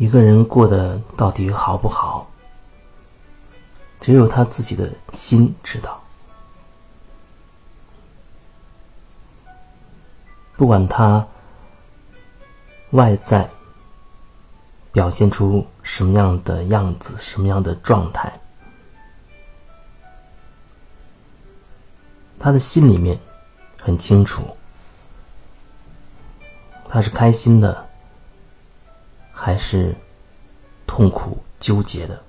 一个人过得到底好不好，只有他自己的心知道。不管他外在表现出什么样的样子、什么样的状态，他的心里面很清楚。他是开心的，还是痛苦纠结的？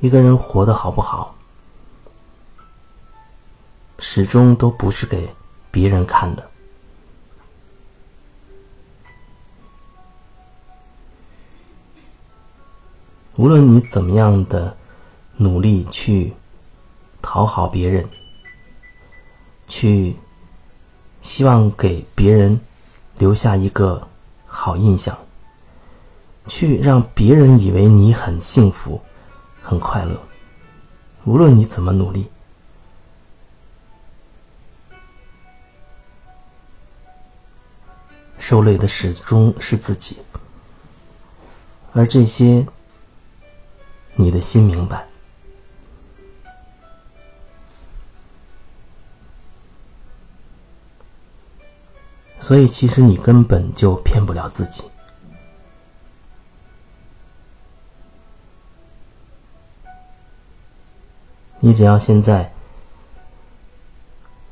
一个人活得好不好，始终都不是给别人看的。无论你怎么样的努力去讨好别人，去希望给别人留下一个好印象，去让别人以为你很幸福、很快乐，无论你怎么努力，受累的始终是自己，而这些。你的心明白，所以其实你根本就骗不了自己。你只要现在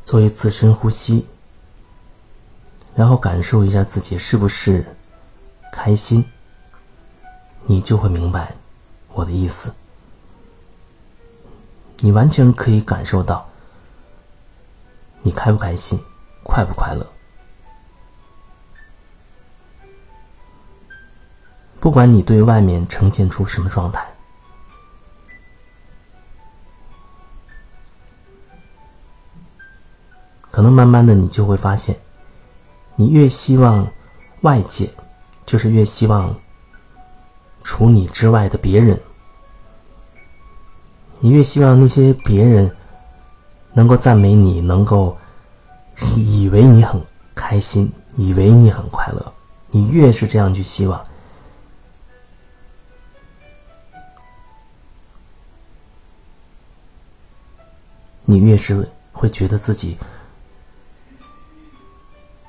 做一次深呼吸，然后感受一下自己是不是开心，你就会明白。我的意思，你完全可以感受到，你开不开心，快不快乐。不管你对外面呈现出什么状态，可能慢慢的你就会发现，你越希望外界，就是越希望。除你之外的别人，你越希望那些别人能够赞美你，能够以为你很开心，以为你很快乐，你越是这样去希望，你越是会觉得自己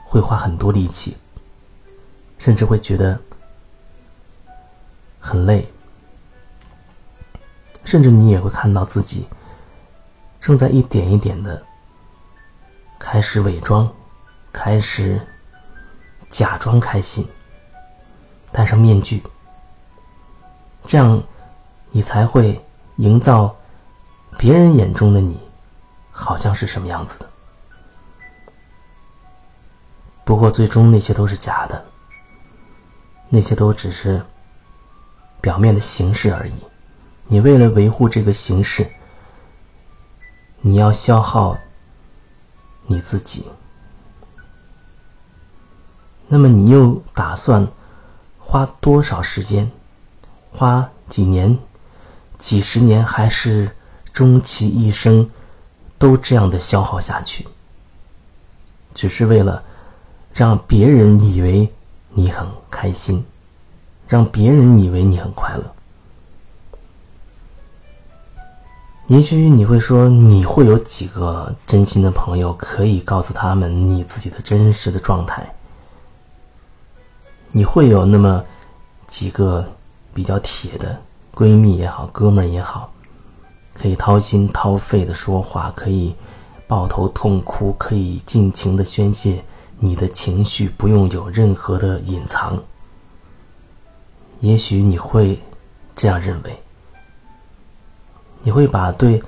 会花很多力气，甚至会觉得。很累，甚至你也会看到自己正在一点一点的开始伪装，开始假装开心，戴上面具，这样你才会营造别人眼中的你好像是什么样子的。不过最终那些都是假的，那些都只是。表面的形式而已，你为了维护这个形式，你要消耗你自己。那么你又打算花多少时间？花几年、几十年，还是终其一生都这样的消耗下去？只是为了让别人以为你很开心。让别人以为你很快乐，也许你会说，你会有几个真心的朋友可以告诉他们你自己的真实的状态？你会有那么几个比较铁的闺蜜也好，哥们儿也好，可以掏心掏肺的说话，可以抱头痛哭，可以尽情的宣泄你的情绪，不用有任何的隐藏。也许你会这样认为，你会把对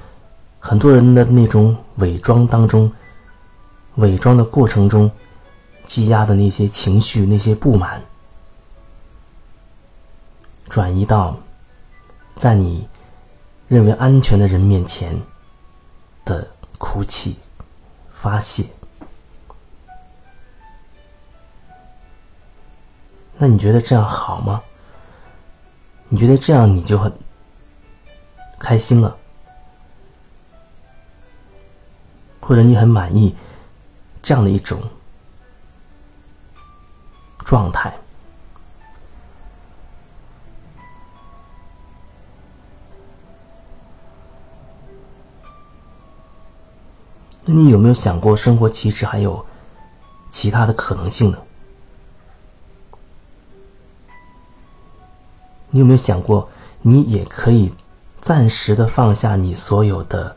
很多人的那种伪装当中、伪装的过程中积压的那些情绪、那些不满，转移到在你认为安全的人面前的哭泣、发泄。那你觉得这样好吗？你觉得这样你就很开心了？或者你很满意这样的一种状态。那你有没有想过，生活其实还有其他的可能性呢？你有没有想过，你也可以暂时的放下你所有的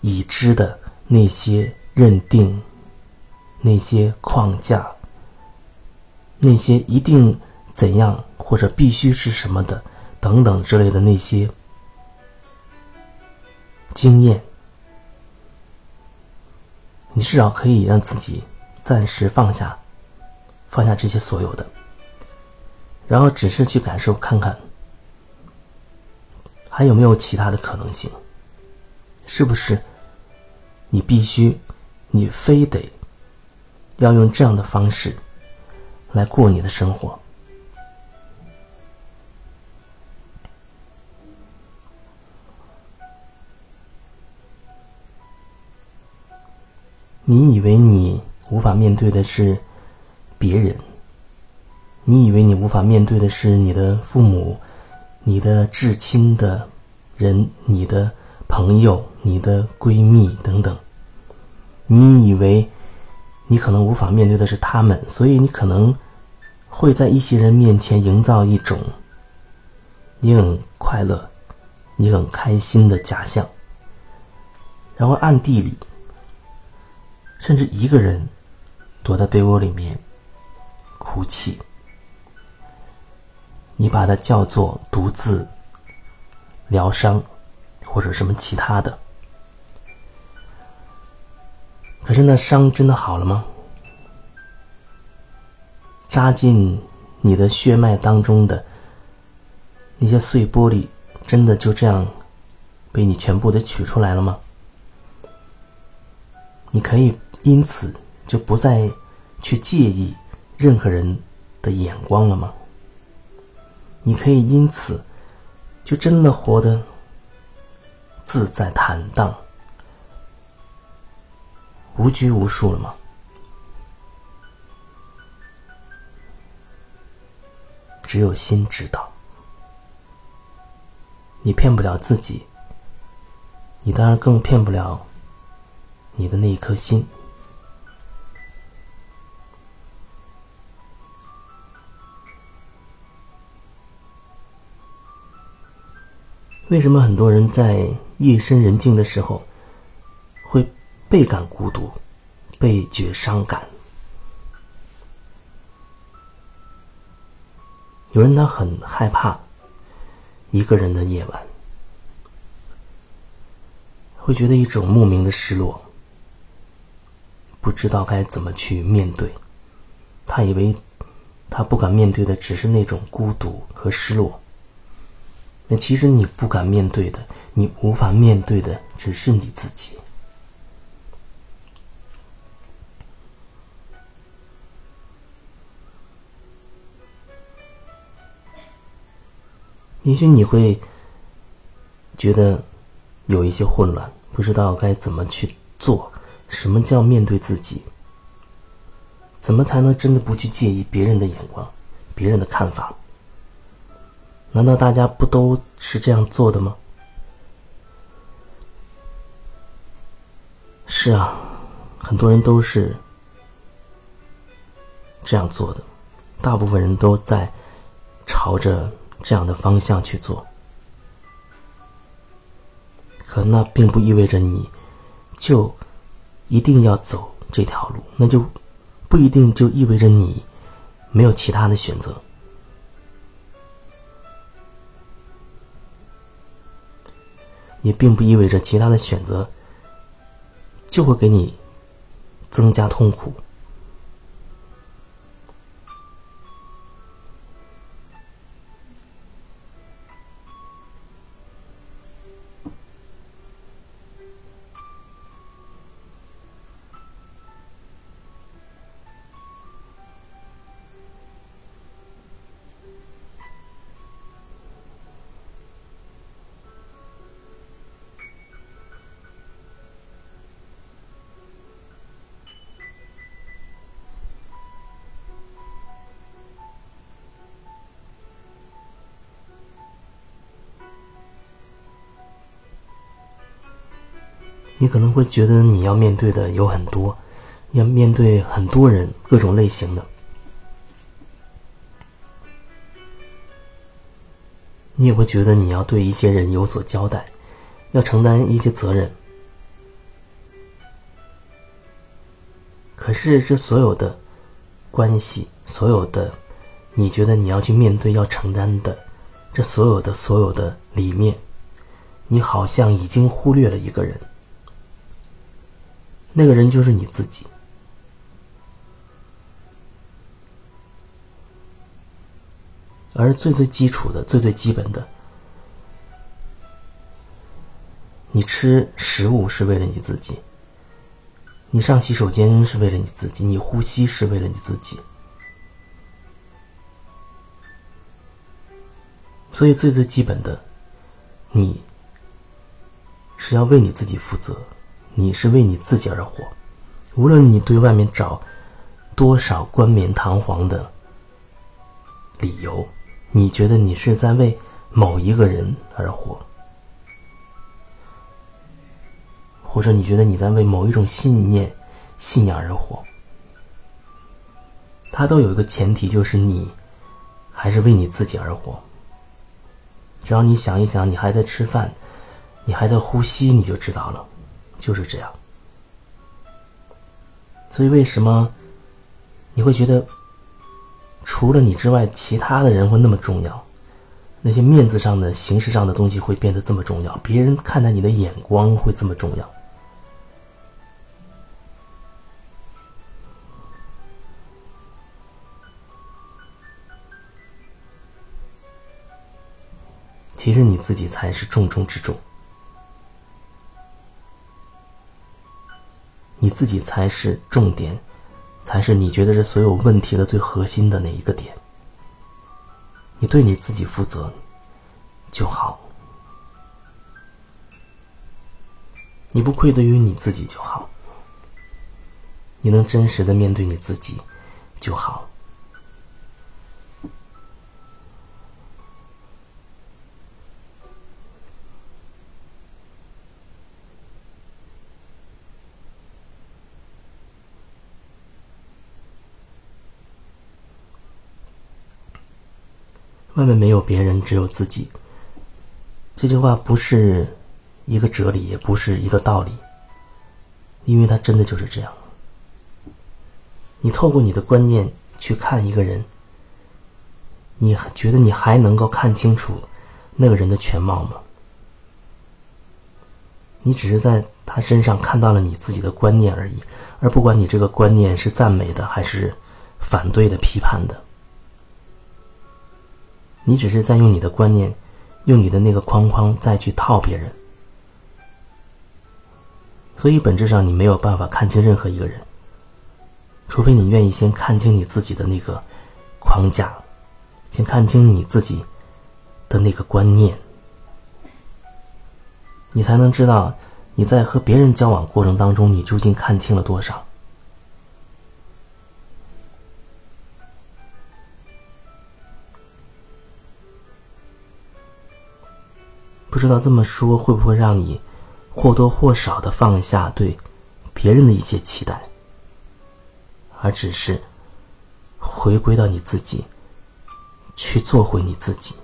已知的那些认定、那些框架、那些一定怎样或者必须是什么的等等之类的那些经验？你至少可以让自己暂时放下，放下这些所有的。然后只是去感受看看，还有没有其他的可能性？是不是你必须，你非得要用这样的方式来过你的生活？你以为你无法面对的是别人？你以为你无法面对的是你的父母、你的至亲的人、你的朋友、你的闺蜜等等。你以为你可能无法面对的是他们，所以你可能会在一些人面前营造一种你很快乐、你很开心的假象，然后暗地里，甚至一个人躲在被窝里面哭泣。你把它叫做独自疗伤，或者什么其他的。可是那伤真的好了吗？扎进你的血脉当中的那些碎玻璃，真的就这样被你全部的取出来了吗？你可以因此就不再去介意任何人的眼光了吗？你可以因此就真的活得自在坦荡、无拘无束了吗？只有心知道。你骗不了自己，你当然更骗不了你的那一颗心。为什么很多人在夜深人静的时候会倍感孤独、倍觉伤感？有人他很害怕一个人的夜晚，会觉得一种莫名的失落，不知道该怎么去面对。他以为他不敢面对的只是那种孤独和失落。那其实你不敢面对的，你无法面对的，只是你自己。也许你会觉得有一些混乱，不知道该怎么去做。什么叫面对自己？怎么才能真的不去介意别人的眼光、别人的看法？难道大家不都是这样做的吗？是啊，很多人都是这样做的，大部分人都在朝着这样的方向去做。可那并不意味着你就一定要走这条路，那就不一定就意味着你没有其他的选择。也并不意味着其他的选择就会给你增加痛苦。你可能会觉得你要面对的有很多，要面对很多人，各种类型的。你也会觉得你要对一些人有所交代，要承担一些责任。可是这所有的关系，所有的你觉得你要去面对、要承担的，这所有的所有的里面，你好像已经忽略了一个人，那个人就是你自己。而最最基础的、最最基本的，你吃食物是为了你自己，你上洗手间是为了你自己，你呼吸是为了你自己。所以最最基本的，你是要为你自己负责，你是为你自己而活。无论你对外面找多少冠冕堂皇的理由。你觉得你是在为某一个人而活，或者你觉得你在为某一种信念、信仰而活，它都有一个前提，就是你还是为你自己而活。只要你想一想，你还在吃饭，你还在呼吸，你就知道了，就是这样。所以，为什么你会觉得？除了你之外，其他的人会那么重要？那些面子上的、形式上的东西会变得这么重要？别人看待你的眼光会这么重要？其实你自己才是重中之重，你自己才是重点。才是你觉得这所有问题的最核心的那一个点。你对你自己负责就好，你不愧对于你自己就好，你能真实的面对你自己就好。外面没有别人，只有自己。这句话不是一个哲理，也不是一个道理，因为它真的就是这样。你透过你的观念去看一个人，你觉得你还能够看清楚那个人的全貌吗？你只是在他身上看到了你自己的观念而已，而不管你这个观念是赞美的，还是反对的、批判的。你只是在用你的观念，用你的那个框框再去套别人，所以本质上你没有办法看清任何一个人，除非你愿意先看清你自己的那个框架，先看清你自己的那个观念，你才能知道你在和别人交往过程当中，你究竟看清了多少。不知道这么说会不会让你或多或少的放下对别人的一些期待，而只是回归到你自己，去做回你自己。